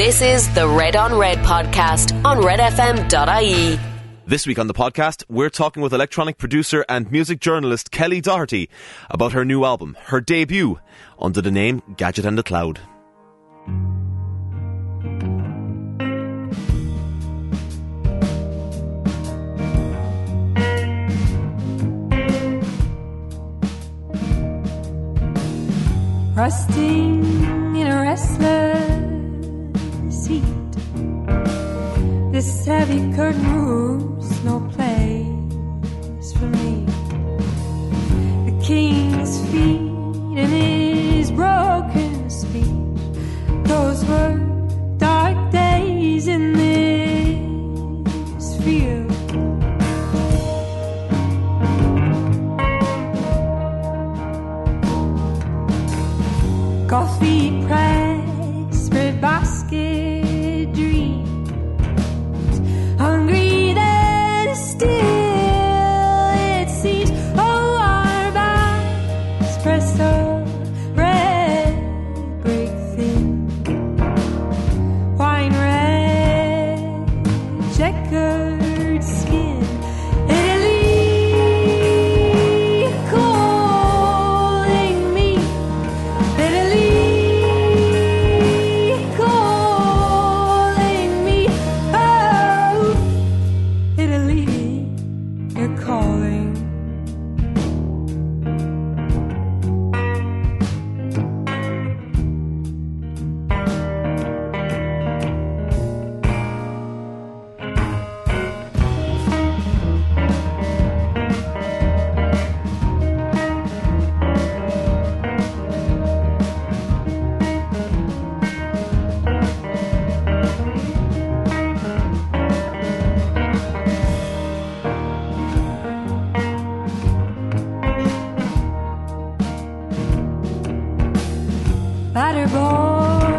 This is the Red on Red podcast on redfm.ie. This week on the podcast, we're talking with electronic producer and music journalist Kelly Doherty about her new album, her debut, under the name Gadget and the Cloud. Rusting in a restless This heavy curtain room's no place for me. The king's feet and his broken speech. Those were dark days in this field. Coffee press, did. batter boy.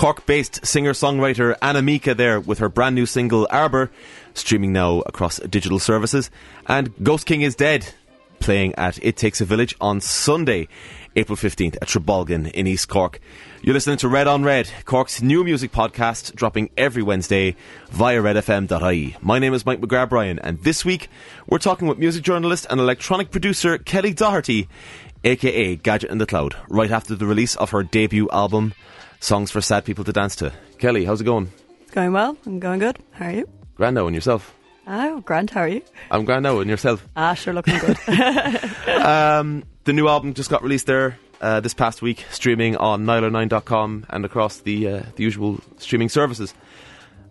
Cork based singer songwriter Anna-Mieke there with her brand new single Arbour, streaming now across digital services. And Ghostking is Dead, playing at It Takes a Village on Sunday, April 15th at Trabolgan in East Cork. You're listening to Red on Red, Cork's new music podcast, dropping every Wednesday via redfm.ie. My name is Mike McGrath Bryan, and this week we're talking with music journalist and electronic producer Kelly Doherty aka Gadget and the Cloud, right after the release of her debut album, Songs for Sad People to Dance to. Kelly, how's it going? It's going well. I'm going good. How are you? Grand now, and yourself? Oh, Grant, how are you? I'm grand now, and yourself? Ah, sure, looking good. Um, the new album just got released there uh, this past week, streaming on nialler9.com and across the uh, the usual streaming services.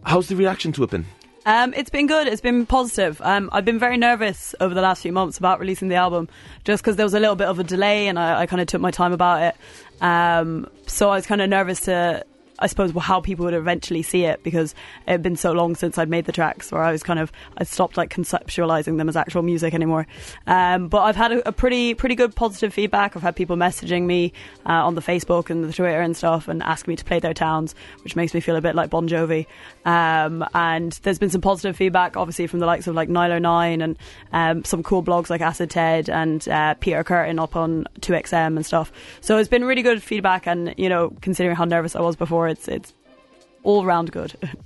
How's the reaction to it been? um, it's been good. It's been positive. Um, I've been very nervous over the last few months about releasing the album, just because there was a little bit of a delay, and I, I kind of took my time about it. Um, so I was kind of nervous to. I suppose how people would eventually see it because it had been so long since I'd made the tracks where I was kind of I stopped like conceptualizing them as actual music anymore. Um, but I've had a, a pretty pretty good positive feedback. I've had people messaging me uh, on the Facebook and the Twitter and stuff and asking me to play their towns, which makes me feel a bit like Bon Jovi. Um, and there's been some positive feedback, obviously from the likes of like Nialler9 and um, some cool blogs like Acid Ted and uh, Peter Curtin up on 2XM and stuff. So it's been really good feedback, and you know, considering how nervous I was before, it's it's all round good.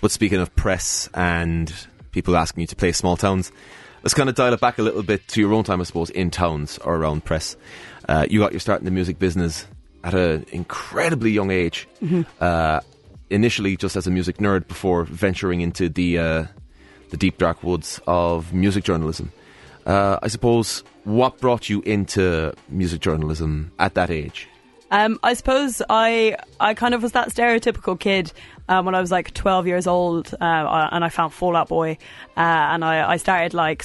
But speaking of press and people asking you to play small towns, let's kind of dial it back a little bit to your own time, I suppose, in towns or around press. Uh, you got your start in the music business at an incredibly young age. Uh, initially, just as a music nerd, before venturing into the uh, the deep dark woods of music journalism. Uh, I suppose what brought you into music journalism at that age? Um, I suppose I I kind of was that stereotypical kid um, when I was like 12 years old, uh, and I found Fall Out Boy, uh, and I, I started like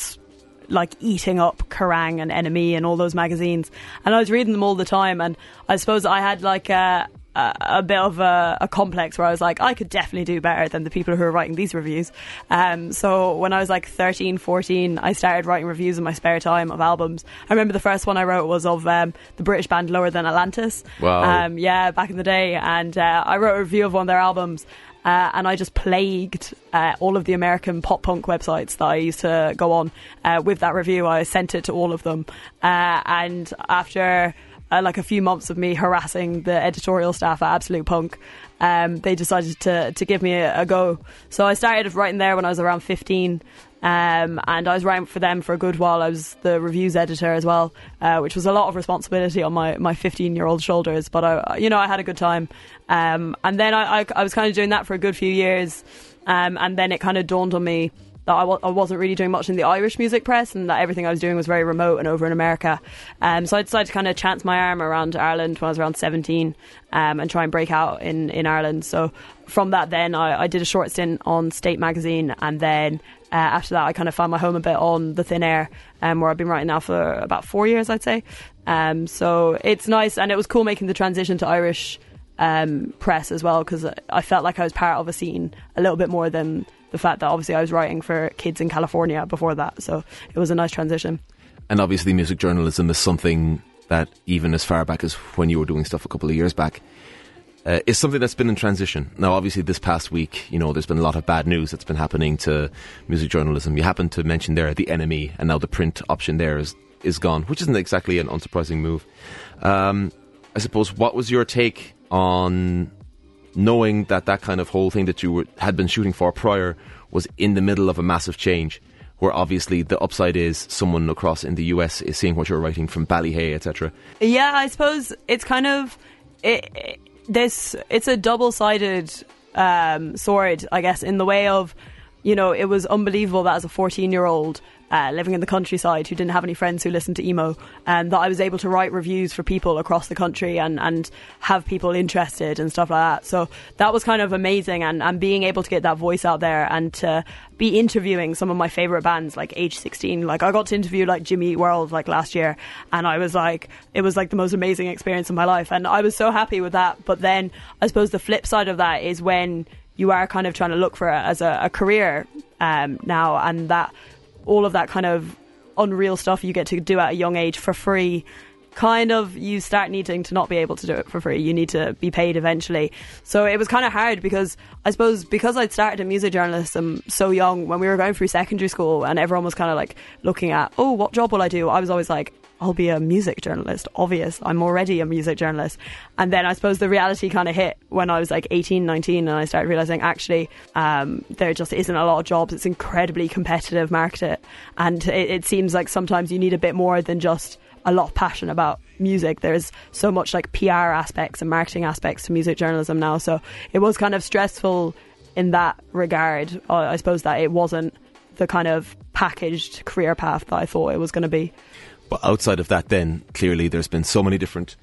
like eating up Kerrang and NME and all those magazines, and I was reading them all the time, and I suppose I had like a a, a bit of a, a complex where I was like, I could definitely do better than the people who are writing these reviews. Um, so when I was like 13, 14, I started writing reviews in my spare time of albums. I remember the first one I wrote was of um, the British band Lower Than Atlantis. Wow. Um, yeah, back in the day. And uh, I wrote a review of one of their albums. Uh, and I just plagued uh, all of the American pop punk websites that I used to go on uh, with that review. I sent it to all of them. Uh, and after uh, like a few months of me harassing the editorial staff at Absolute Punk, um, they decided to, to give me a, a go. So I started writing there when I was around 15. Um, and I was writing for them for a good while. I was the reviews editor as well, uh, which was a lot of responsibility on my, my 15 year old shoulders. But I, you know, I had a good time. Um, and then I, I, I was kind of doing that for a good few years. Um, and then it kind of dawned on me that I w- I wasn't really doing much in the Irish music press and that everything I was doing was very remote and over in America. Um, so I decided to kind of chance my arm around Ireland when I was around 17 um, and try and break out in, in Ireland. So from that, then I, I did a short stint on State magazine and then uh, after that, I kind of found my home a bit on the thin air, um, where I've been writing now for about four years, I'd say. Um, so it's nice, and it was cool making the transition to Irish um, press as well because I felt like I was part of a scene a little bit more than the fact that obviously I was writing for kids in California before that. So it was a nice transition. And obviously, music journalism is something that, even as far back as when you were doing stuff a couple of years back, uh, is something that's been in transition. Now, obviously, this past week, you know, there's been a lot of bad news that's been happening to music journalism. You happen to mention there the NME, and now the print option there is is gone, which isn't exactly an unsurprising move. Um, I suppose, what was your take on knowing that that kind of whole thing that you were, had been shooting for prior was in the middle of a massive change? Where obviously the upside is someone across in the US is seeing what you're writing from Ballyhay, etc. Yeah, I suppose it's kind of it, it, this. It's a double-sided um, sword, I guess, in the way of you know it was unbelievable that as a 14-year-old uh, living in the countryside who didn't have any friends who listened to emo, and that I was able to write reviews for people across the country and, and have people interested and stuff like that. So that was kind of amazing, and, and being able to get that voice out there and to be interviewing some of my favorite bands like Age 16. Like I got to interview like Jimmy Eat World like last year, and I was like, it was like the most amazing experience of my life, and I was so happy with that. But then I suppose the flip side of that is when you are kind of trying to look for it as a, a career um, now, and that all of that kind of unreal stuff you get to do at a young age for free. Kind of you start needing to not be able to do it for free. You need to be paid eventually. So it was kind of hard because i suppose because i'd started in music journalism so young when we were going through secondary school and everyone was kind of like looking at oh what job will i do? I was always like I'll be a music journalist. Obvious. I'm already a music journalist. And then I suppose the reality kind of hit when I was like 18, 19, and I started realizing actually um, there just isn't a lot of jobs. It's incredibly competitive market. And it, it seems like sometimes you need a bit more than just a lot of passion about music. There's so much like PR aspects and marketing aspects to music journalism now. So it was kind of stressful in that regard. I suppose that it wasn't the kind of packaged career path that I thought it was going to be. But outside of that, then clearly there's been so many different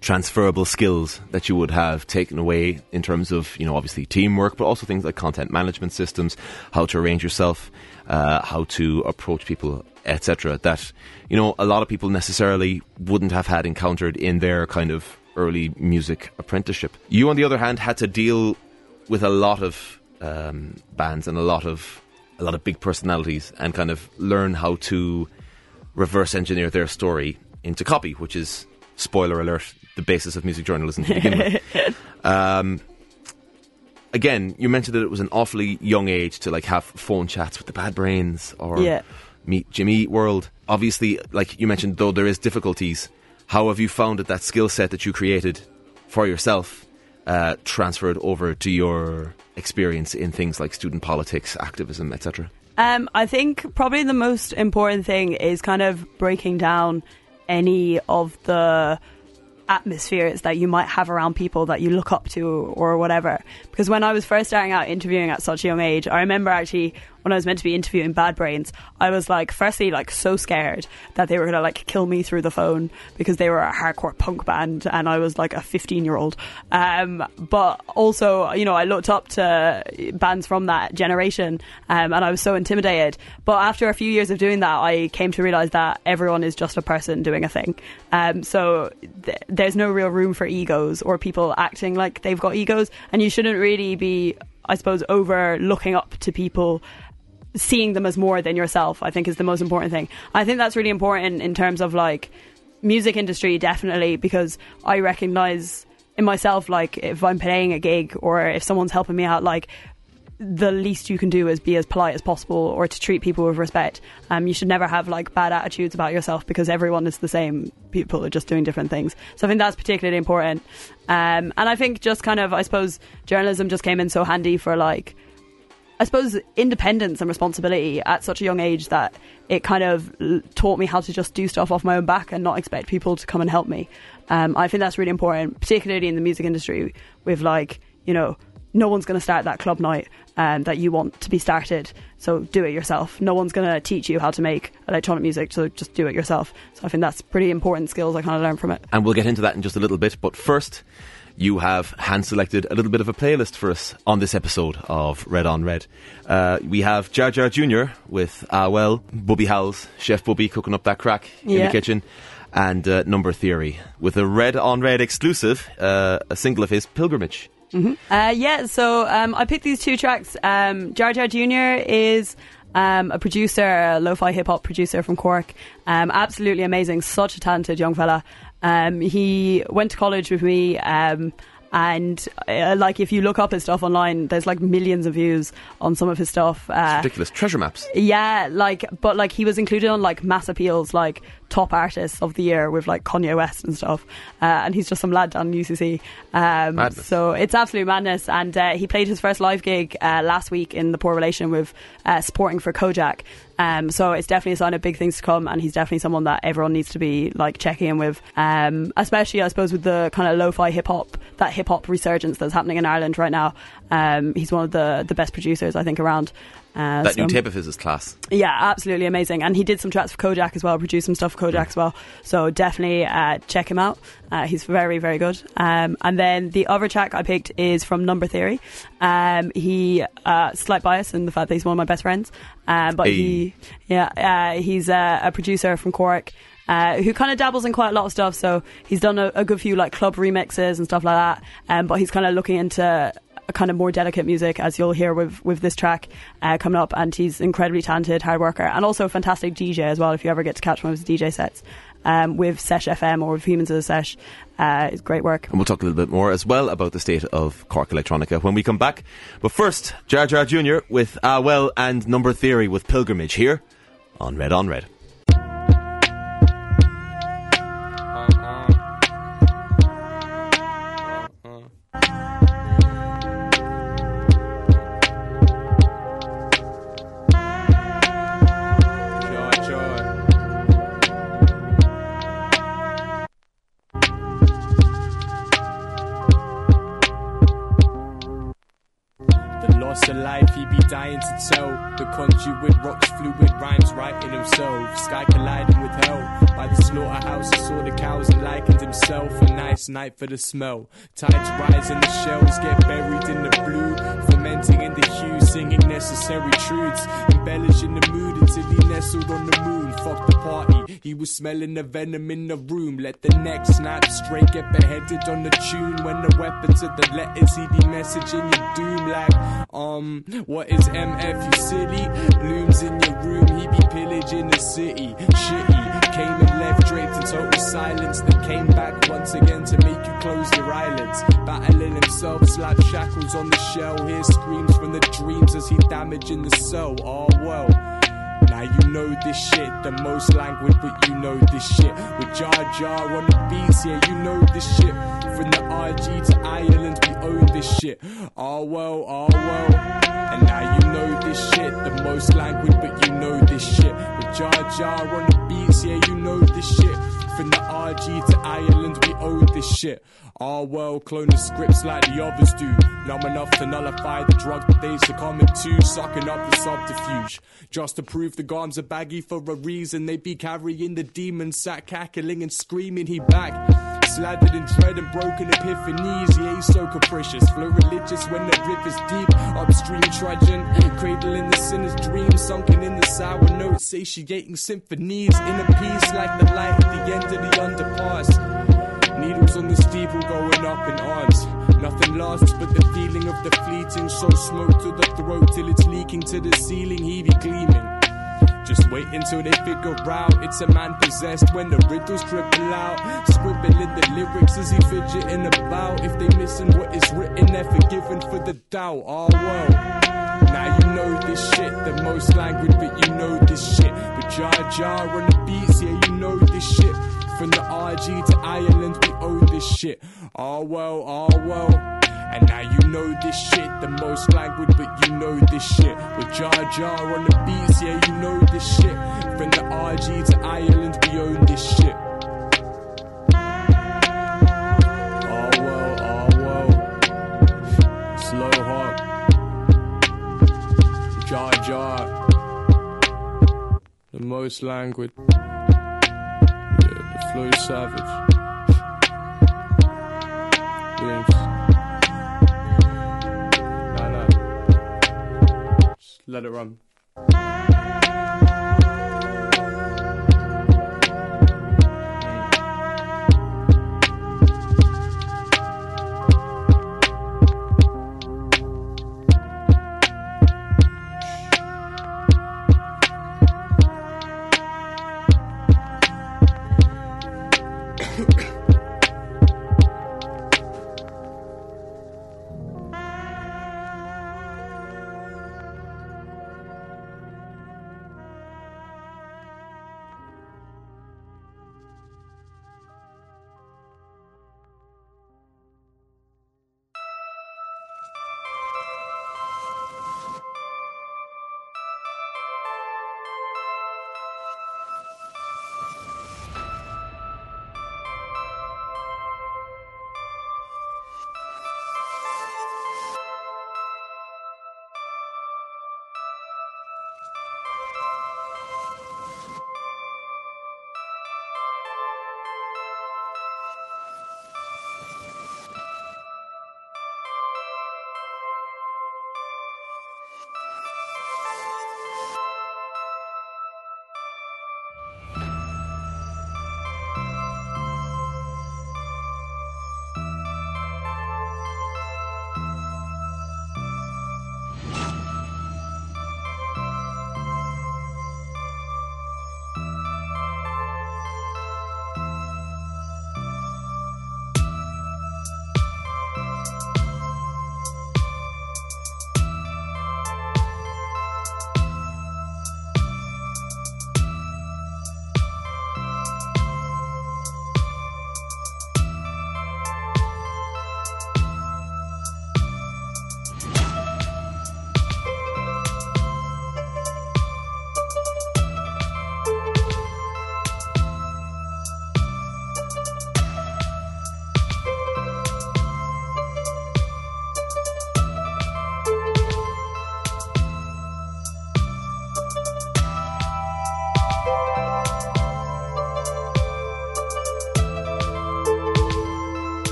transferable skills that you would have taken away in terms of, you know, obviously teamwork, but also things like content management systems, how to arrange yourself, uh, how to approach people, etc. That, you know, a lot of people necessarily wouldn't have had encountered in their kind of early music apprenticeship. You, on the other hand, had to deal with a lot of um, bands and a lot of a lot of big personalities and kind of learn how to reverse engineer their story into copy, which is spoiler alert, the basis of music journalism to begin with. Um, again, you mentioned that it was an awfully young age to like have phone chats with the Bad Brains or Yeah. meet Jimmy Eat World. Obviously, like you mentioned, though there is difficulties, how have you found that that skill set that you created for yourself uh, transferred over to your experience in things like student politics, activism, etc.? Um, I think probably the most important thing is kind of breaking down any of the atmospheres that you might have around people that you look up to or whatever. Because when I was first starting out interviewing at such a young age, I remember actually when I was meant to be interviewing Bad Brains, I was like, firstly, like so scared that they were gonna like kill me through the phone because they were a hardcore punk band and I was like a 15 year old. Um, but also, you know, I looked up to bands from that generation um, and I was so intimidated. But after a few years of doing that, I came to realize that everyone is just a person doing a thing. Um, so th- there's no real room for egos or people acting like they've got egos, and you shouldn't really be, I suppose, over looking up to people seeing them as more than yourself i think is the most important thing. I think that's really important in terms of like music industry definitely because i recognize in myself like if i'm playing a gig or if someone's helping me out like the least you can do is be as polite as possible or to treat people with respect. Um, you should never have like bad attitudes about yourself because everyone is the same. People are just doing different things. So i think that's particularly important. Um, and i think just kind of i suppose journalism just came in so handy for like I suppose independence and responsibility at such a young age that it kind of taught me how to just do stuff off my own back and not expect people to come and help me. Um, I think that's really important, particularly in the music industry, with like you know, no one's going to start that club night um, that you want to be started. So do it yourself. No one's going to teach you how to make electronic music, so just do it yourself. So I think that's pretty important skills I kind of learned from it. And we'll get into that in just a little bit. But first, you have hand selected a little bit of a playlist for us on this episode of Red on Red. Uh, we have Jar Jar Jr. with Ah Well, Bubby Howells, Chef Bubby cooking up that crack in the kitchen, and uh, Number Theory with a Red on Red exclusive, uh, a single of his, Pilgrimage. Uh, yeah, so um, I picked these two tracks. Um, Jar Jar Jr. is um, a producer, a lo-fi hip-hop producer from Cork. Um, absolutely amazing, such a talented young fella. Um, he went to college with me, um, and uh, like if you look up his stuff online, there's like millions of views on some of his stuff. Uh, Ridiculous. Treasure maps. yeah, like, but like he was included on like mass appeals, like top artists of the year with like Kanye West and stuff. Uh, and he's just some lad down UCC. Um, Madness. so it's absolute madness. And uh, he played his first live gig uh, last week in the Poor Relation with uh, supporting for Kojaque. Um, so it's definitely a sign of big things to come, and he's definitely someone that everyone needs to be like checking in with. Um, especially, I suppose, with the kind of lo-fi hip hop, that hip hop resurgence that's happening in Ireland right now. Um, he's one of the the best producers I think around. Uh, That new so- tape of his is class. yeah, absolutely amazing. And he did some tracks for Kojaque as well, produced some stuff for Kojaque as well. So definitely uh, check him out. Uh, he's very, very good. Um, and then the other track I picked is from Number Theory. Um, he, uh, slight bias in the fact that he's one of my best friends. Um, but he, yeah, uh, he's uh, a producer from Cork. Uh, who kind of dabbles in quite a lot of stuff, so he's done a, a good few like club remixes and stuff like that. Um, but he's kind of looking into kind of more delicate music, as you'll hear with with this track uh, coming up. And he's incredibly talented, hard worker, and also a fantastic DJ as well. If you ever get to catch one of his DJ sets um, with Sesh FM or with Humans of the Sesh, uh, it's great work. And we'll talk a little bit more as well about the state of Cork Electronica when we come back. But first, Jar Jar Jr. with Ah Well and Number Theory with Pilgrimage here on Red on Red. For the smell. Tides rise and the shells get buried in the blue. Fermenting in the hue, singing necessary truths. Embellishing the mood until he nestled on the moon. Fuck the party, he was smelling the venom in the room. Let the neck snap straight, get beheaded on the tune. When the weapons of the letters, he be messaging your doom like, um, what is MF, you silly? Blooms in your room, he be pillaging the city. Shitty, came and left draped in total silence. Then came back once again to make you close your eyelids. Battling himself, slap shackles on the shell. Hear screams from the dreams as he damaging the cell. Oh well. Now you know this shit, the most languid, but you know this shit. With Jar Jar on the beats, yeah, you know this shit. From the RG to Ireland, we own this shit. Oh well, oh well. And now you know this shit, the most languid, but you know this shit. With Jar Jar on the yeah, you know this shit. From the RG to Ireland, we owe this shit. Our world clone the scripts like the others do. Numb enough to nullify the drug that they succumbing to, sucking up the subterfuge. Just to prove the garms are baggy for a reason, they be carrying the demon sack, cackling and screaming he back. Slathered in dread and broken epiphanies, he ain't so capricious. Flow religious when the river's deep, upstream trudging, cradling the sinner's dream, sunken in the sour satiating symphonies. In a piece like the light at the end of the underpass. Needles on the steeple going up in arms. Nothing lasts but the feeling of the fleeting. So smoke to the throat till it's leaking to the ceiling. He be gleaming. Just wait until they figure out it's a man possessed when the riddles triple out. Scribbling the lyrics as he fidgeting about. If they missing what is written, they're forgiven for the doubt. Ah, oh well. This shit, the most languid, but you know this shit. With Jar Jar on the beats, yeah, you know this shit. From the RG to Ireland, we own this shit. Oh well, oh well. And now you know this shit, the most languid, but you know this shit. With Jar Jar on the beats, yeah, you know this shit. From the RG to Ireland, we own this shit. Jar Jar. The most languid. Yeah, the flow savage. Glimpse. Nah, nah. Just let it run.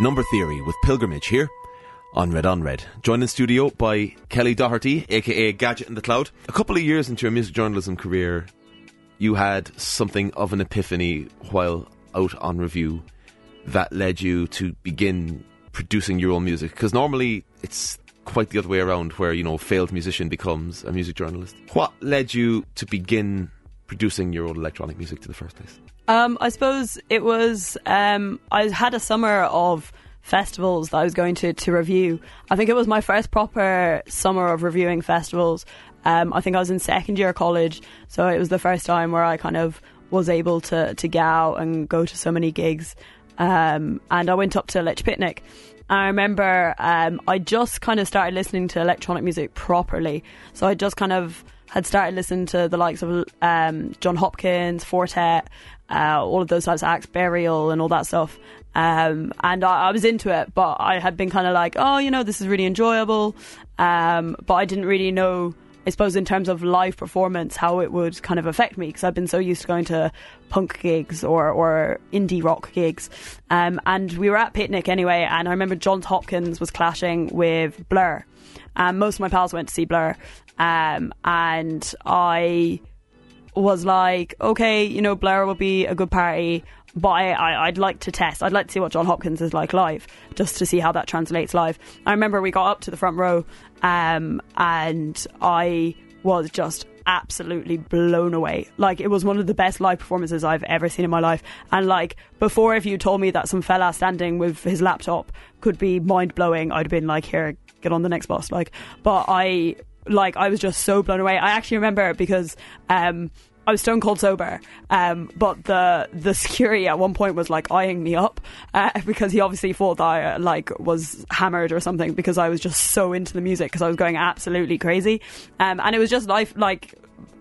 Number Theory with Pilgrimage here on Red on Red. Joined in studio by Kelly Doherty, aka Gadget and the Cloud. A couple of years into your music journalism career, you had something of an epiphany while out on review that led you to begin producing your own music. Because normally it's quite the other way around, where you know, a failed musician becomes a music journalist. What led you to begin producing your own electronic music to the first place? Um, I suppose it was. Um, I had a summer of festivals that I was going to to review. I think it was my first proper summer of reviewing festivals. Um, I think I was in second year college, so it was the first time where I kind of was able to to get out and go to so many gigs. Um, and I went up to Electric Picnic. I remember um, I just kind of started listening to electronic music properly. So I just kind of had started listening to the likes of um, Jon Hopkins, Four Tet, uh, all of those types of acts, Burial, and all that stuff. Um, and I, I was into it, but I had been kind of like, oh, you know, this is really enjoyable. Um, but I didn't really know, I suppose, in terms of live performance, how it would kind of affect me because I've been so used to going to punk gigs or, or indie rock gigs. Um, and we were at Picnic anyway, and I remember Jon Hopkins was clashing with Blur. And most of my pals went to see Blur. Um, and I was like, okay, you know, Blur will be a good party, but I, I, I'd like to test. I'd like to see what Jon Hopkins is like live, just to see how that translates live. I remember we got up to the front row, um, and I was just absolutely blown away. Like it was one of the best live performances I've ever seen in my life. And like before, if you told me that some fella standing with his laptop could be mind blowing, I'd have been like, here, get on the next bus. Like, but I like I was just so blown away. I actually remember because um, I was stone cold sober, um, but the the security at one point was like eyeing me up uh, because he obviously thought that I uh, like was hammered or something because I was just so into the music because I was going absolutely crazy, um, and it was just life like.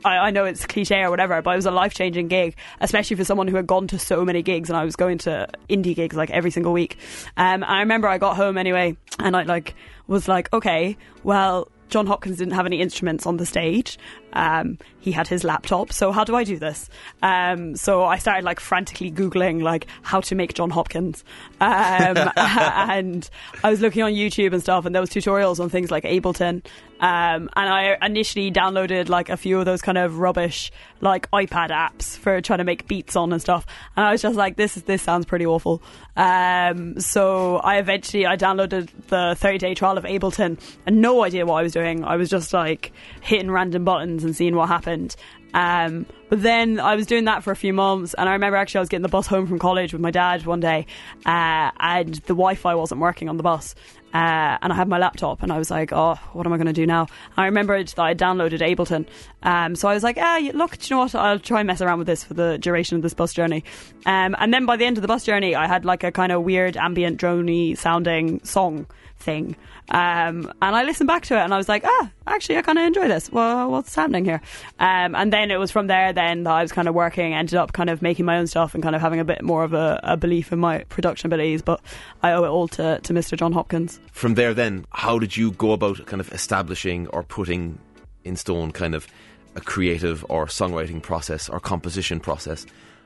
I, I know it's cliche or whatever, but it was a life changing gig, especially for someone who had gone to so many gigs, and I was going to indie gigs like every single week. Um, I remember I got home anyway, and I like was like, okay, well, Jon Hopkins didn't have any instruments on the stage. Um, he had his laptop. So how do I do this? Um, so I started like frantically googling like how to make Jon Hopkins, um, and I was looking on YouTube and stuff, and there was tutorials on things like Ableton. Um, and I initially downloaded like a few of those kind of rubbish like iPad apps for trying to make beats on and stuff. And I was just like, this is this sounds pretty awful. Um, so I eventually I downloaded the 30 day trial of Ableton and no idea what I was doing. I was just like hitting random buttons and seeing what happened. Um, but then I was doing that for a few months, and I remember actually I was getting the bus home from college with my dad one day, uh, and the Wi-Fi wasn't working on the bus, uh, and I had my laptop, and I was like, "Oh, what am I going to do now?" I remembered that I downloaded Ableton, um, so I was like, "Ah, look, do you know what? I'll try and mess around with this for the duration of this bus journey." Um, and then by the end of the bus journey, I had like a kind of weird ambient droney sounding song thing. Um, and I listened back to it and I was like, ah, actually, I kind of enjoy this. Well, what's happening here? Um, and then it was from there then that I was kind of working, ended up kind of making my own stuff and kind of having a bit more of a, a belief in my production abilities. But I owe it all to, to Mr. Jon Hopkins. From there, then, how did you go about kind of establishing or putting in stone kind of a creative or songwriting process or composition process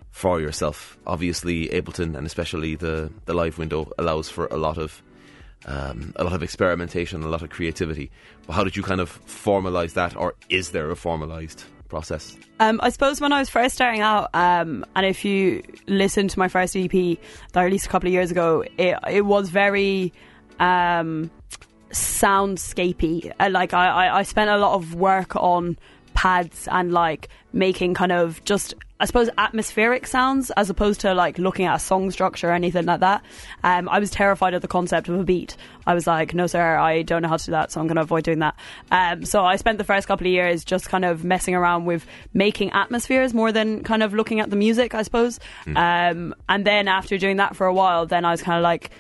for yourself? Obviously, Ableton and especially the, the live window allows for a lot of um, a lot of experimentation, a lot of creativity. How did you kind of formalize that, or is there a formalized process? Um, I suppose when I was first starting out, um, and if you listen to my first EP that I released a couple of years ago, it, it was very um, soundscapey. Uh, Like I, I, I spent a lot of work on pads and like making kind of just I suppose atmospheric sounds as opposed to like looking at a song structure or anything like that. Um, I was terrified of the concept of a beat. I was like, no, sir, I don't know how to do that, so I'm going to avoid doing that. Um, so I spent the first couple of years just kind of messing around with making atmospheres more than kind of looking at the music, I suppose. Um, and then after doing that for a while, then I was kind of like,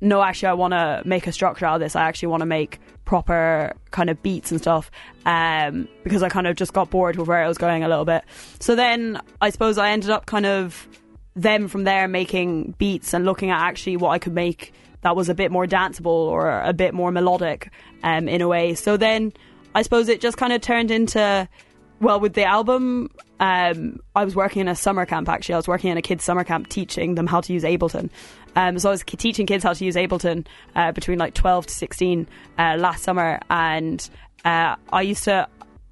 no, actually, I want to make a structure out of this. I actually want to make proper kind of beats and stuff um, because I kind of just got bored with where I was going a little bit. So then I suppose I ended up kind of them from there making beats and looking at actually what I could make that was a bit more danceable or a bit more melodic um, in a way. So then I suppose it just kind of turned into well, with the album, um, I was working in a summer camp. Actually, I was working in a kids' summer camp, teaching them how to use Ableton. Um, so I was teaching kids how to use Ableton uh, between like twelve to sixteen uh, last summer, and uh, I used to.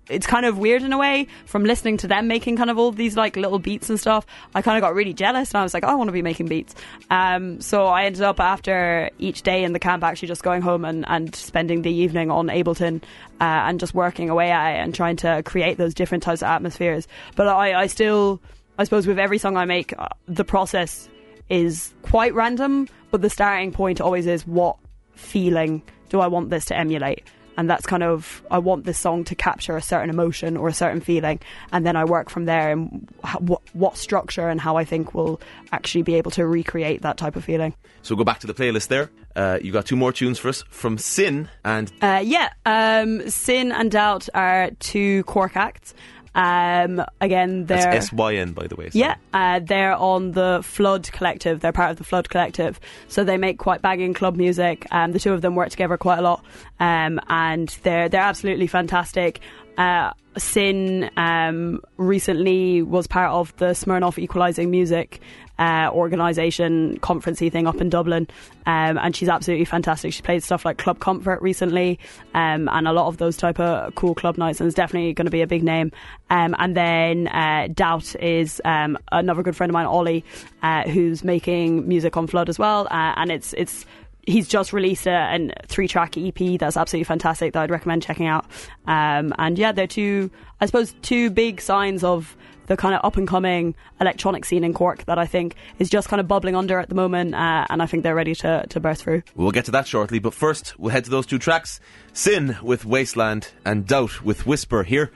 It's kind of weird in a way from listening to them making kind of all these like little beats and stuff. I kind of got really jealous and I was like, I want to be making beats. Um, so I ended up after each day in the camp actually just going home and, and spending the evening on Ableton uh, and just working away at it and trying to create those different types of atmospheres. But I, I still, I suppose, with every song I make, uh, the process is quite random, but the starting point always is what feeling do I want this to emulate? And that's kind of, I want this song to capture a certain emotion or a certain feeling. And then I work from there and what, what structure and how I think will actually be able to recreate that type of feeling. So go back to the playlist there. Uh, you got two more tunes for us from SYN and Uh, yeah, um, SYN and Doubt are two Cork acts. Um, again, they're. S Y N by the way. so- Yeah, uh, they're on the Flood Collective. They're part of the Flood Collective, so they make quite banging club music. Um, the two of them work together quite a lot, um, and they're they're absolutely fantastic. Uh, SYN um, recently was part of the Smirnoff Equalising Music uh, organisation conferencey thing up in Dublin, um, and she's absolutely fantastic. She played stuff like Club Comfort recently, um, and a lot of those type of cool club nights, and is definitely going to be a big name. Um, and then uh, Doubt is um, another good friend of mine, Ollie, uh, who's making music on Flood as well, uh, and it's it's he's just released a, a three track EP that's absolutely fantastic that I'd recommend checking out. Um, and yeah, they're two, I suppose, two big signs of the kind of up and coming electronic scene in Cork that I think is just kind of bubbling under at the moment. Uh, and I think they're ready to, to burst through. We'll get to that shortly, but first we'll head to those two tracks SYN with Wasteland and Doubt with Whisper here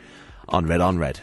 on Red on Red.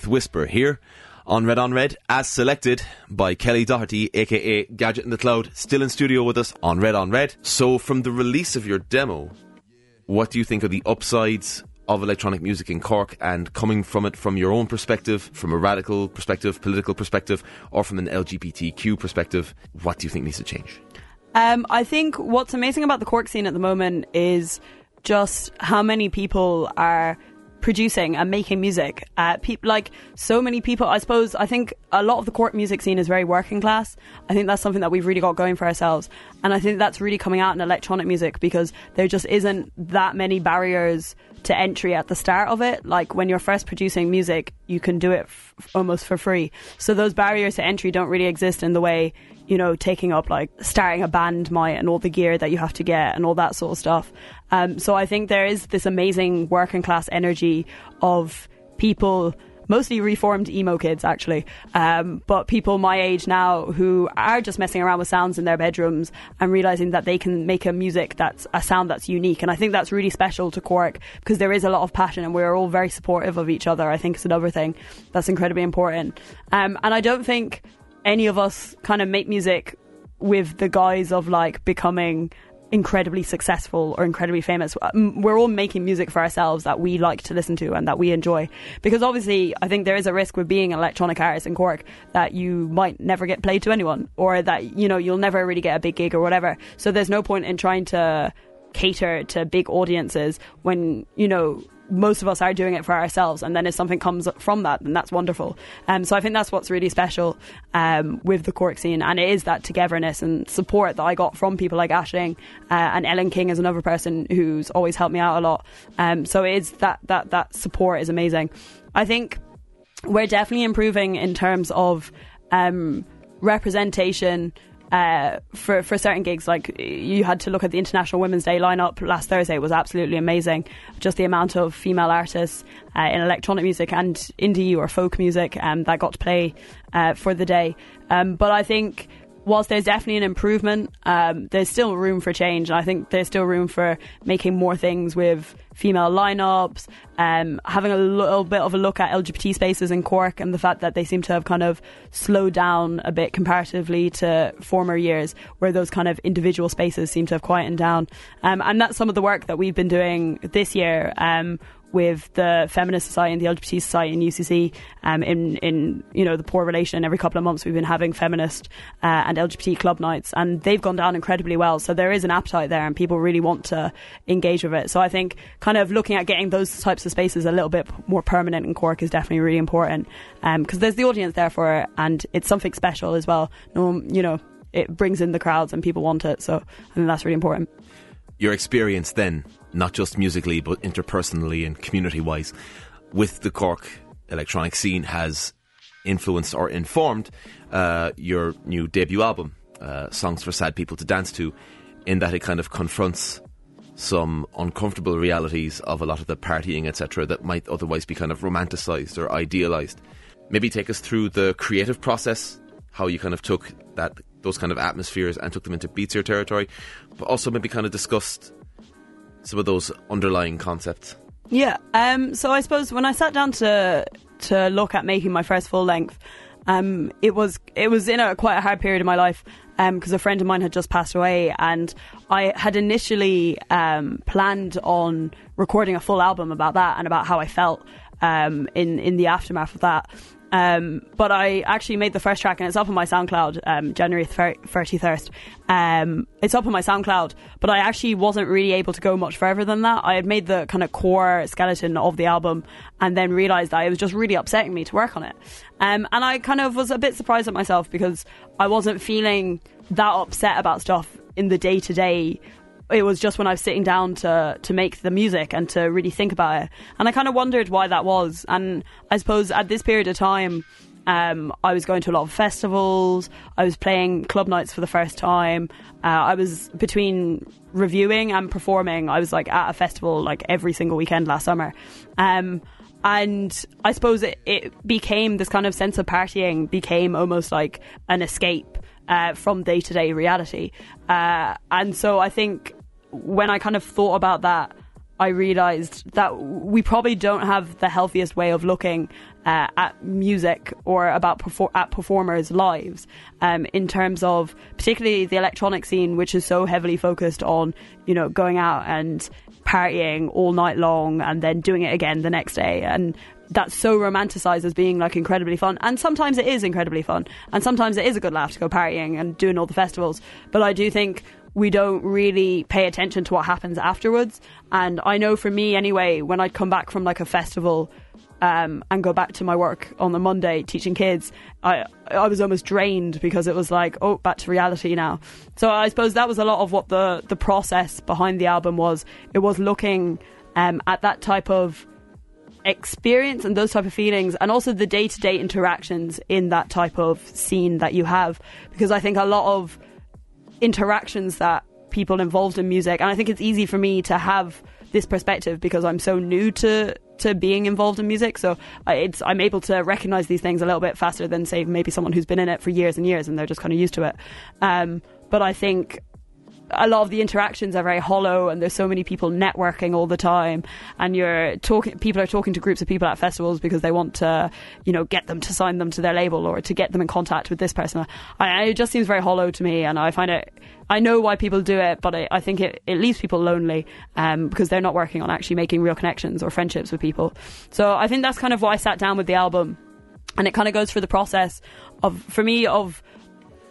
With Whisper here on Red on Red, as selected by Kelly Doherty, aka Gadget and the Cloud, still in studio with us on Red on Red. So, from the release of your demo, what do you think are the upsides of electronic music in Cork and coming from it from your own perspective, from a radical perspective, political perspective, or from an LGBTQ perspective? What do you think needs to change? Um, I think what's amazing about the Cork scene at the moment is just how many people are producing and making music. Uh, peop like so many people. I suppose I think a lot of the Cork music scene is very working class. I think that's something that we've really got going for ourselves, and I think that's really coming out in electronic music because there just isn't that many barriers to entry at the start of it. Like when you're first producing music, you can do it f- almost for free. So those barriers to entry don't really exist in the way you know, taking up like starting a band might and all the gear that you have to get and all that sort of stuff. Um, so I think there is this amazing working class energy of people mostly reformed emo kids actually um, but people my age now who are just messing around with sounds in their bedrooms and realizing that they can make a music that's a sound that's unique. And i think that's really special to cork because there is a lot of passion and we're all very supportive of each other. I think it's another thing that's incredibly important. Um, and i don't think any of us kind of make music with the guise of like becoming incredibly successful or incredibly famous. Um, We're all making music for ourselves that we like to listen to and that we enjoy. Because obviously, I think there is a risk with being an electronic artist in Cork that you might never get played to anyone or that, you know, you'll never really get a big gig or whatever. So there's no point in trying to cater to big audiences when, you know, most of us are doing it for ourselves, and then if something comes from that, then that's wonderful. Um, so I think that's what's really special um, with the Cork scene, and it is that togetherness and support that I got from people like Ashling uh, and Ellen King is another person who's always helped me out a lot. Um, so it is that that that support is amazing. I think we're definitely improving in terms of um, representation. Uh, for for certain gigs, like you had to look at the International Women's Day lineup last Thursday It was absolutely amazing. Just the amount of female artists uh, in electronic music and indie or folk music um, that got to play uh, for the day. Um, but I think whilst there's definitely an improvement, um, there's still room for change. And I think there's still room for making more things with female lineups, um, having a little bit of a look at LGBT spaces in Cork and the fact that they seem to have kind of slowed down a bit comparatively to former years, where those kind of individual spaces seem to have quietened down. Um, and that's some of the work that we've been doing this year. Um, with the Feminist Society and the LGBT Society in UCC, um, in in you know the poor relation. Every couple of months, we've been having feminist uh, and LGBT club nights, and they've gone down incredibly well. So there is an appetite there, and people really want to engage with it. So I think kind of looking at getting those types of spaces a little bit more permanent in Cork is definitely really important because there's the audience there for it, and it's something special as well. You know, it brings in the crowds, and people want it. So I think that's really important. Your experience then, not just musically, but interpersonally and community wise, with the Cork electronic scene has influenced or informed uh, your new debut album, uh, Songs for Sad People to Dance to, in that it kind of confronts some uncomfortable realities of a lot of the partying, etc., that might otherwise be kind of romanticized or idealized. Maybe take us through the creative process, how you kind of took that those kind of atmospheres and took them into Beatsier territory, but also maybe kind of discussed some of those underlying concepts. Yeah. Um, so I suppose when I sat down to to look at making my first full length, um, it was it was in a quite a hard period of my life because a friend of mine had just passed away, and I had initially um, planned on recording a full album about that and about how I felt um, in in the aftermath of that. Um, but I actually made the first track and it's up on my SoundCloud, um, January 31st. Um, it's up on my SoundCloud, but I actually wasn't really able to go much further than that. I had made the kind of core skeleton of the album and then realized that it was just really upsetting me to work on it. Um, and I kind of was a bit surprised at myself because I wasn't feeling that upset about stuff in the day to day it was just when I was sitting down to to make the music and to really think about it. And I kind of wondered why that was. And I suppose at this period of time, um, I was going to a lot of festivals. I was playing club nights for the first time. Uh, I was between reviewing and performing. I was like at a festival like every single weekend last summer. Um, and I suppose it, it became this kind of sense of partying became almost like an escape uh, from day to day reality. Uh, and so I think when I kind of thought about that, I realized that we probably don't have the healthiest way of looking uh, at music or about perfor- at performers' lives um, in terms of particularly the electronic scene, which is so heavily focused on you know going out and partying all night long and then doing it again the next day. And that's so romanticized as being like incredibly fun. And sometimes it is incredibly fun. And sometimes it is a good laugh to go partying and doing all the festivals. But i do think we don't really pay attention to what happens afterwards and i know for me anyway when i'd come back from like a festival um, and go back to my work on the Monday teaching kids, I I was almost drained because it was like, oh, back to reality now. So I suppose that was a lot of what the the process behind the album was. It was looking um, at that type of experience and those type of feelings and also the day-to-day interactions in that type of scene that you have because i think a lot of interactions that people involved in music and i think it's easy for me to have this perspective because i'm so new to to being involved in music. So it's i'm able to recognize these things a little bit faster than say maybe someone who's been in it for years and years and they're just kind of used to it. Um, but i think a lot of the interactions are very hollow and there's so many people networking all the time. And you're talking people are talking to groups of people at festivals because they want to you know get them to sign them to their label or to get them in contact with this person. I, it just seems very hollow to me and i find it i know why people do it but i, I think it, it leaves people lonely um, because they're not working on actually making real connections or friendships with people. So i think that's kind of why i sat down with the album. And it kind of goes through the process of for me of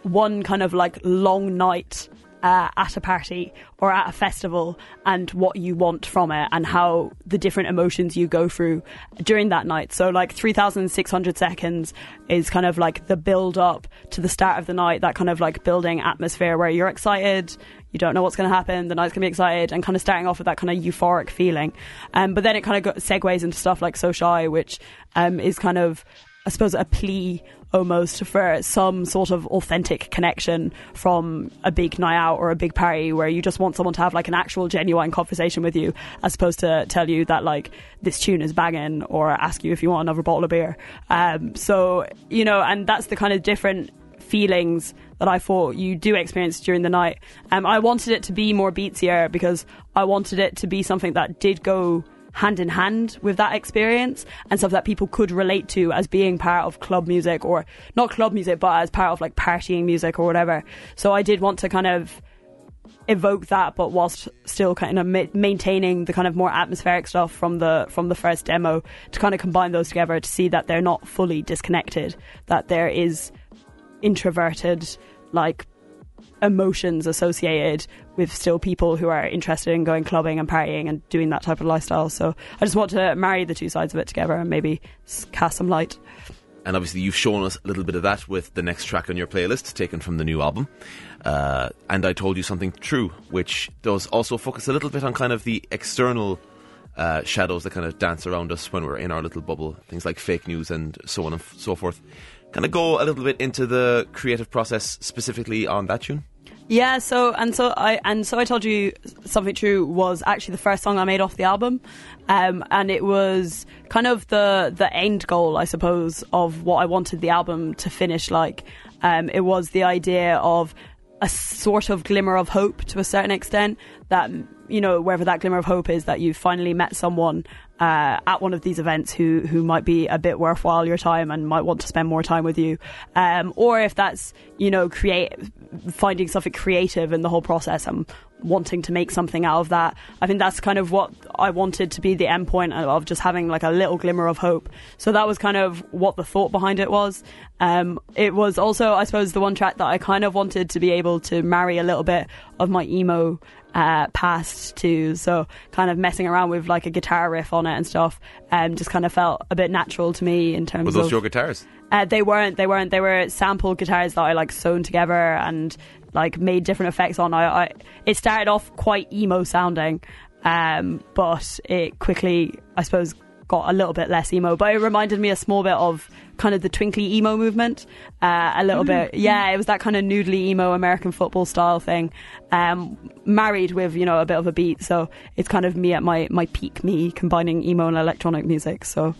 one kind of like long night uh, at a party or at a festival and what you want from it and how the different emotions you go through during that night. So, like 3,600 seconds is kind of like the build up to the start of the night, that kind of like building atmosphere where you're excited. You don't know what's going to happen. The night's going to be excited, and kind of starting off with that kind of euphoric feeling. Um, but then it kind of segues into stuff like So Shy, which um, is kind of I suppose, a plea almost for some sort of authentic connection from a big night out or a big party where you just want someone to have like an actual genuine conversation with you as opposed to tell you that like this tune is banging or ask you if you want another bottle of beer. Um, so, you know, and that's the kind of different feelings that I thought you do experience during the night. Um, I wanted it to be more beatsier because I wanted it to be something that did go hand in hand with that experience and stuff that people could relate to as being part of club music or not club music but as part of like partying music or whatever. So I did want to kind of evoke that but whilst still kind of ma- maintaining the kind of more atmospheric stuff from the from the first demo to kind of combine those together to see that they're not fully disconnected that there is introverted like emotions associated with still people who are interested in going clubbing and partying and doing that type of lifestyle. So I just want to marry the two sides of it together and maybe cast some light. And obviously, you've shown us a little bit of that with the next track on your playlist, taken from the new album. Uh, and I told you something true, which does also focus a little bit on kind of the external uh, shadows that kind of dance around us when we're in our little bubble, things like fake news and so on and f- so forth. Kind of go a little bit into the creative process specifically on that tune. Yeah, so and so I and so I told you something true was actually the first song I made off the album, um, and it was kind of the the end goal, I suppose, of what I wanted the album to finish like. Um, it was the idea of a sort of glimmer of hope to a certain extent that you know wherever that glimmer of hope is that you finally met someone uh, at one of these events who who might be a bit worthwhile your time and might want to spend more time with you, um, or if that's you know create finding something creative in the whole process and wanting to make something out of that. I think that's kind of what I wanted to be the end point of just having like a little glimmer of hope. So that was kind of what the thought behind it was. Um, it was also, I suppose, the one track that I kind of wanted to be able to marry a little bit of my emo uh, past to. So kind of messing around with like a guitar riff on it and stuff, um, just kind of felt a bit natural to me in terms of Were those of. your guitars? Uh, they weren't. They weren't. They were sample guitars that I like sewn together and like made different effects on. I, I it started off quite emo sounding, um, but it quickly, I suppose, got a little bit less emo. But it reminded me a small bit of kind of the twinkly emo movement. Uh, a little bit, yeah. It was that kind of noodly emo American football style thing, um, married with you know a bit of a beat. So it's kind of me at my my peak, me combining emo and electronic music. So.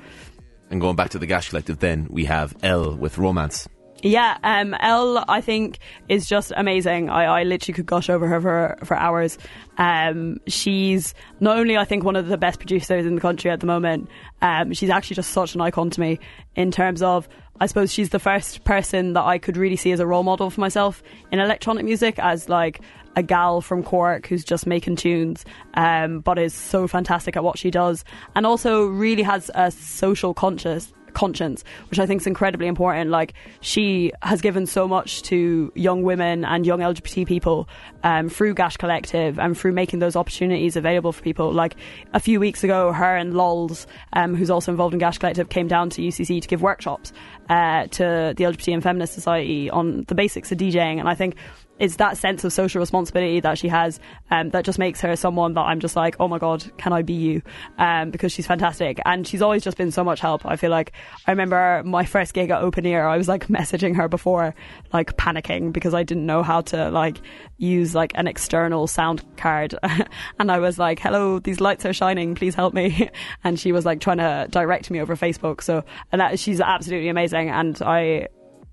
And going back to the Gash Collective, then we have Elll with Romance. Yeah, um, Elll, I think, is just amazing. I, I literally could gush over her for, for hours. Um, she's not only, I think, one of the best producers in the country at the moment, um, she's actually just such an icon to me in terms of, I suppose she's the first person that I could really see as a role model for myself in electronic music as like a gal from Cork who's just making tunes, um, but is so fantastic at what she does, and also really has a social conscious conscience, which I think is incredibly important. Like she has given so much to young women and young LGBT people um, through Gash Collective and through making those opportunities available for people. Like a few weeks ago, her and Lols, um, who's also involved in Gash Collective, came down to UCC to give workshops uh, to the LGBT and Feminist Society on the basics of DJing, and I think it's that sense of social responsibility that she has um, that just makes her someone that I'm just like, oh my god, can I be you? Um, because she's fantastic and she's always just been so much help. I feel like I remember my first gig at Open Ear, I was like messaging her before, like panicking because I didn't know how to like use like an external sound card, and I was like, hello, these lights are shining, please help me, and she was like trying to direct me over Facebook. So and that she's absolutely amazing, and I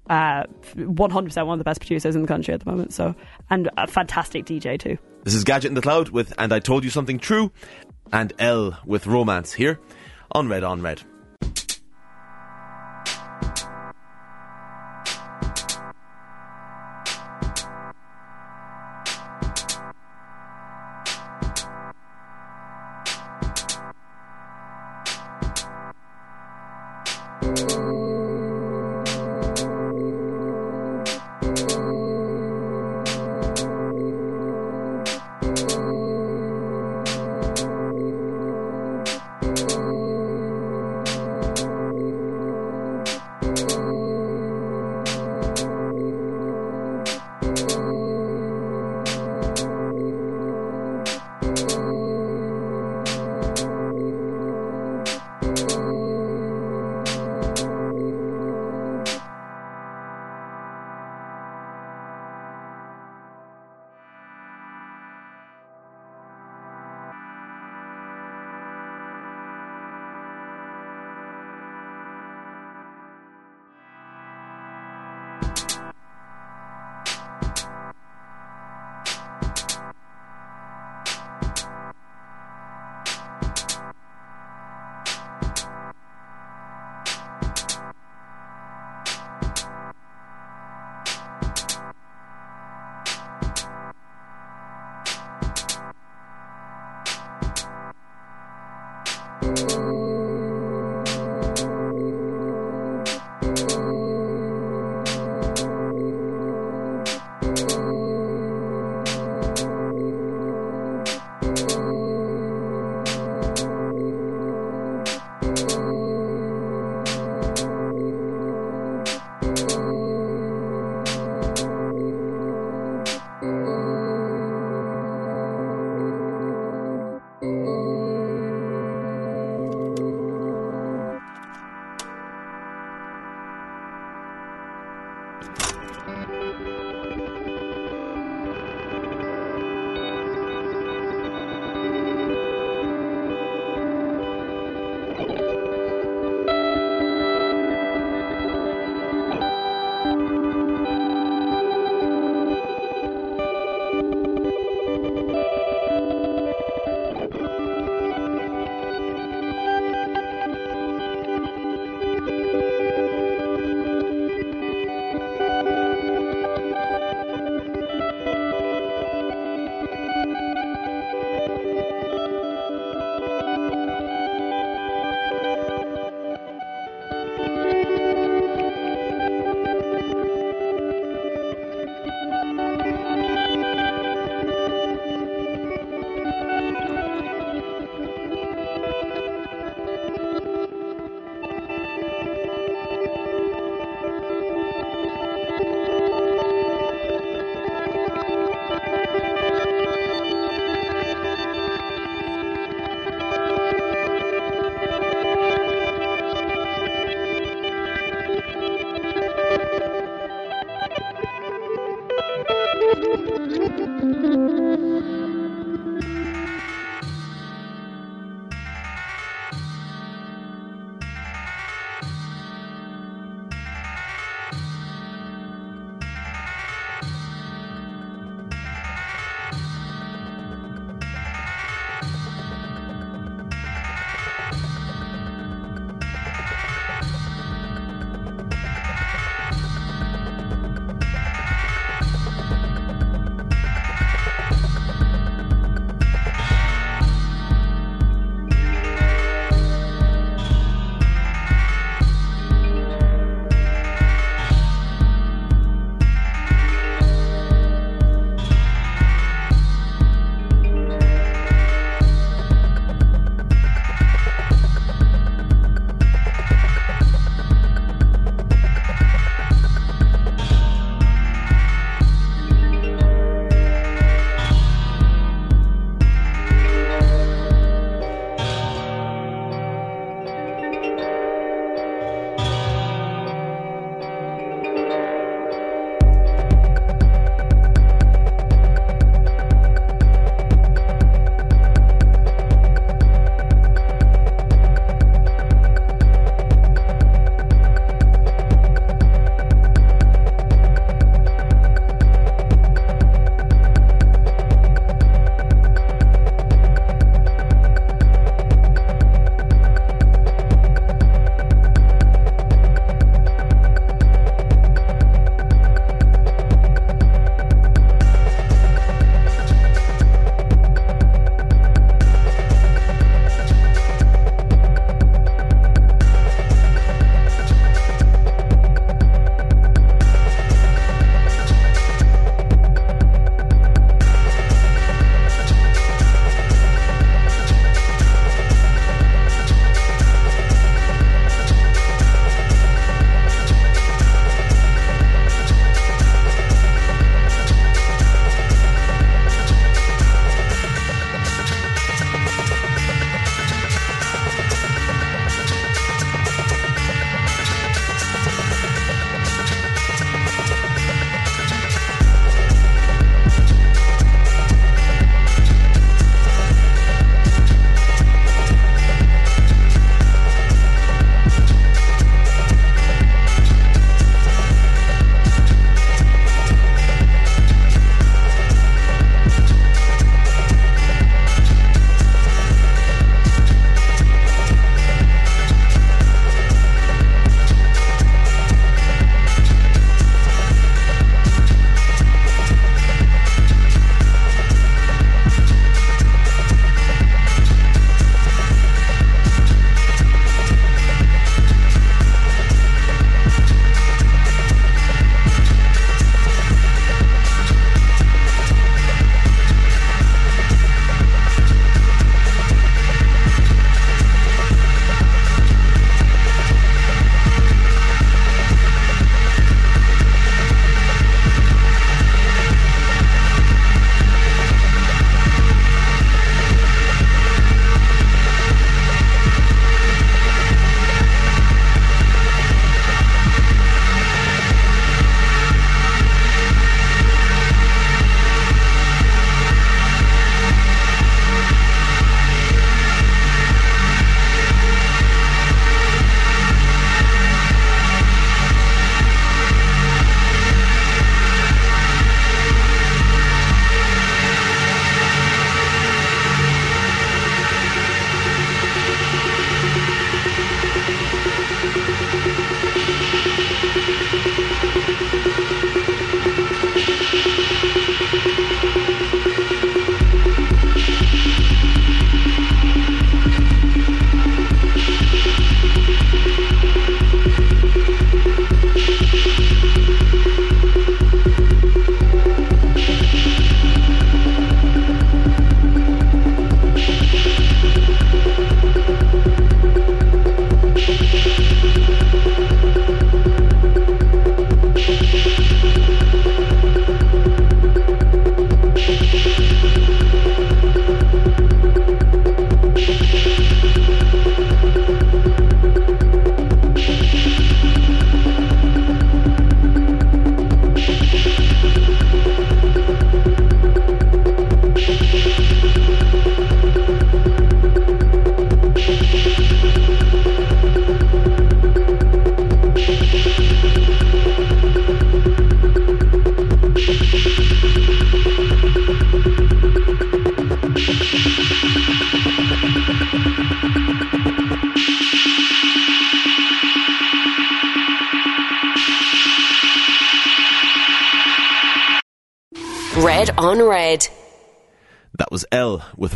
uh, 100% one of the best producers in the country at the moment. So, and a fantastic DJ too. This is Gadget and the Cloud with And I Told You Something True and Elll with Romance here on Red on Red.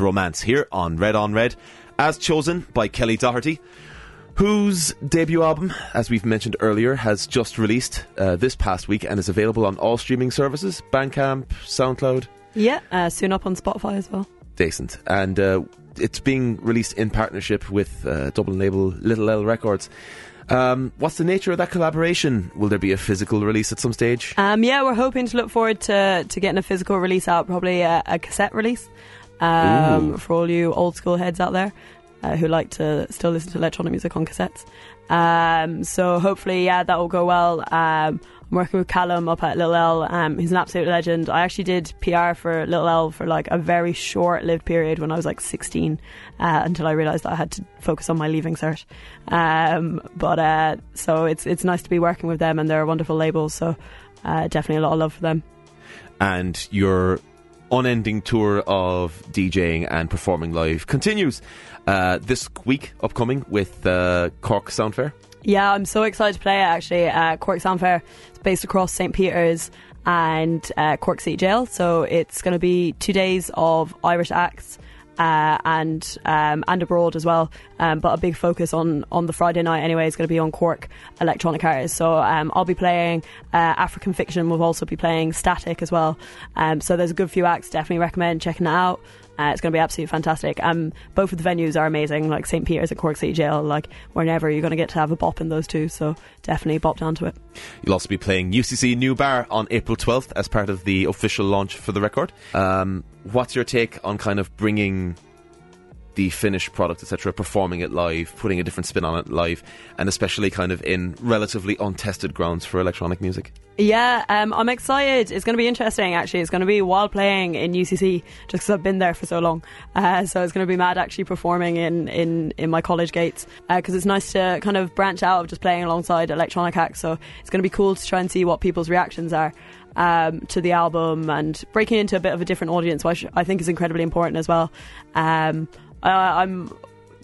Romance here on Red on Red, as chosen by Kelly Doherty, whose debut album, as we've mentioned earlier, has just released uh, this past week and is available on all streaming services Bandcamp, SoundCloud. Yeah, uh, soon up on Spotify as well. Decent. And uh, it's being released in partnership with uh, Dublin label Little L Records. Um, what's the nature of that collaboration? Will there be a physical release at some stage? Um, yeah, we're hoping to look forward to, to getting a physical release out, probably a, a cassette release um, for all you old school heads out there uh, who like to still listen to electronic music on cassettes. Um, so hopefully, yeah, that will go well. Um, I'm working with Callum up at Little L. Um, he's an absolute legend. I actually did PR for Little L for like a very short-lived period when I was like 16, uh, until I realised that I had to focus on my leaving cert. Um, but uh, so it's it's nice to be working with them, and they're a wonderful label. So uh, definitely a lot of love for them. and your unending tour of DJing and performing live continues uh, this week, upcoming with uh, Cork Sound Fair. Yeah, I'm so excited to play it actually. Uh, Cork Sound Fair is based across St. Peter's and uh, Cork City Jail. So it's going to be two days of Irish acts. Uh, and um, and abroad as well, um, but a big focus on on the Friday night anyway is going to be on Cork electronic artists. So um, I'll be playing uh, African Fiction. We'll also be playing Static as well. Um, so there's a good few acts. Definitely recommend checking that out. Uh, it's going to be absolutely fantastic. Um, both of the venues are amazing, like St. Peter's and Cork City Jail. Like whenever you're going to get to have a bop in those two, so definitely bop down to it. You'll also be playing UCC New Bar on April 12th as part of the official launch for the record. Um, what's your take on kind of bringing the finished product, etc., performing it live, putting a different spin on it live, and especially kind of in relatively untested grounds for electronic music? Yeah, um, I'm excited. It's going to be interesting, actually. It's going to be while playing in UCC, just because I've been there for so long. Uh, so it's going to be mad actually performing in, in, in my college gates, because it's nice to kind of branch out of just playing alongside electronic acts. So it's going to be cool to try and see what people's reactions are. Um, to the album and breaking into a bit of a different audience, which I think is incredibly important as well. Um, I, I'm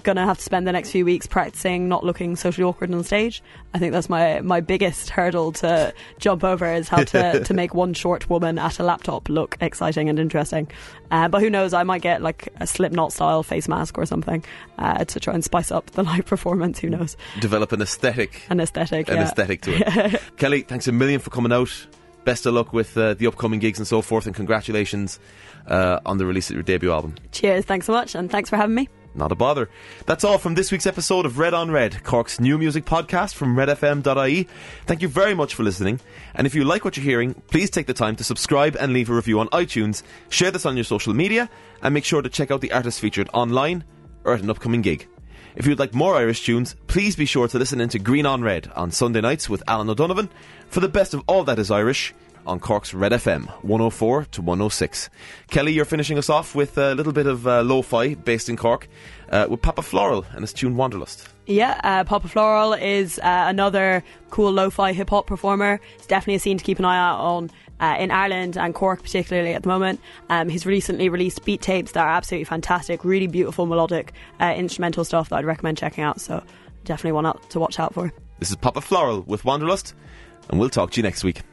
gonna have to spend the next few weeks practicing not looking socially awkward on stage. I think that's my my biggest hurdle to jump over is how to, to make one short woman at a laptop look exciting and interesting. Uh, but who knows? I might get like a Slipknot style face mask or something uh, to try and spice up the live performance. Who knows? Develop an aesthetic. An aesthetic. an yeah. aesthetic to it. Kelly, thanks a million for coming out. Best of luck with uh, the upcoming gigs and so forth, and congratulations uh, on the release of your debut album. Cheers! Thanks so much, and thanks for having me. Not a bother. That's all from this week's episode of Red on Red, Cork's new music podcast from redfm.ie. Thank you very much for listening. And if you like what you're hearing, please take the time to subscribe and leave a review on iTunes, share this on your social media, and make sure to check out the artists featured online or at an upcoming gig. If you'd like more Irish tunes, please be sure to listen into Green on Red on Sunday nights with Alan O'Donovan for the best of all that is Irish on Cork's Red FM 104 to 106. Kelly, you're finishing us off with a little bit of uh, lo-fi based in Cork uh, with Papa Floral and his tune Wanderlust. Yeah, uh, Papa Floral is uh, another cool lo-fi hip hop performer. It's definitely a scene to keep an eye out on. Uh, in Ireland and Cork, particularly at the moment, um, he's recently released beat tapes that are absolutely fantastic, really beautiful melodic uh, instrumental stuff that I'd recommend checking out. So definitely one out to watch out for. This is Papa Floral with Wanderlust, and we'll talk to you next week.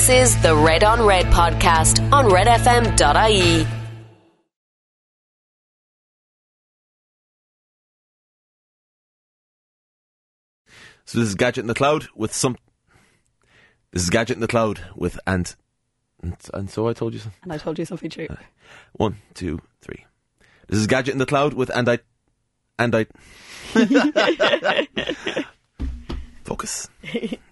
This is the Red on Red podcast on redfm.ie. So this is Gadget and the Cloud with some. This is Gadget and the Cloud with and and, and so I told you something. And I told you something true. Uh, one, two, three. This is Gadget and the Cloud with and I and I. Focus.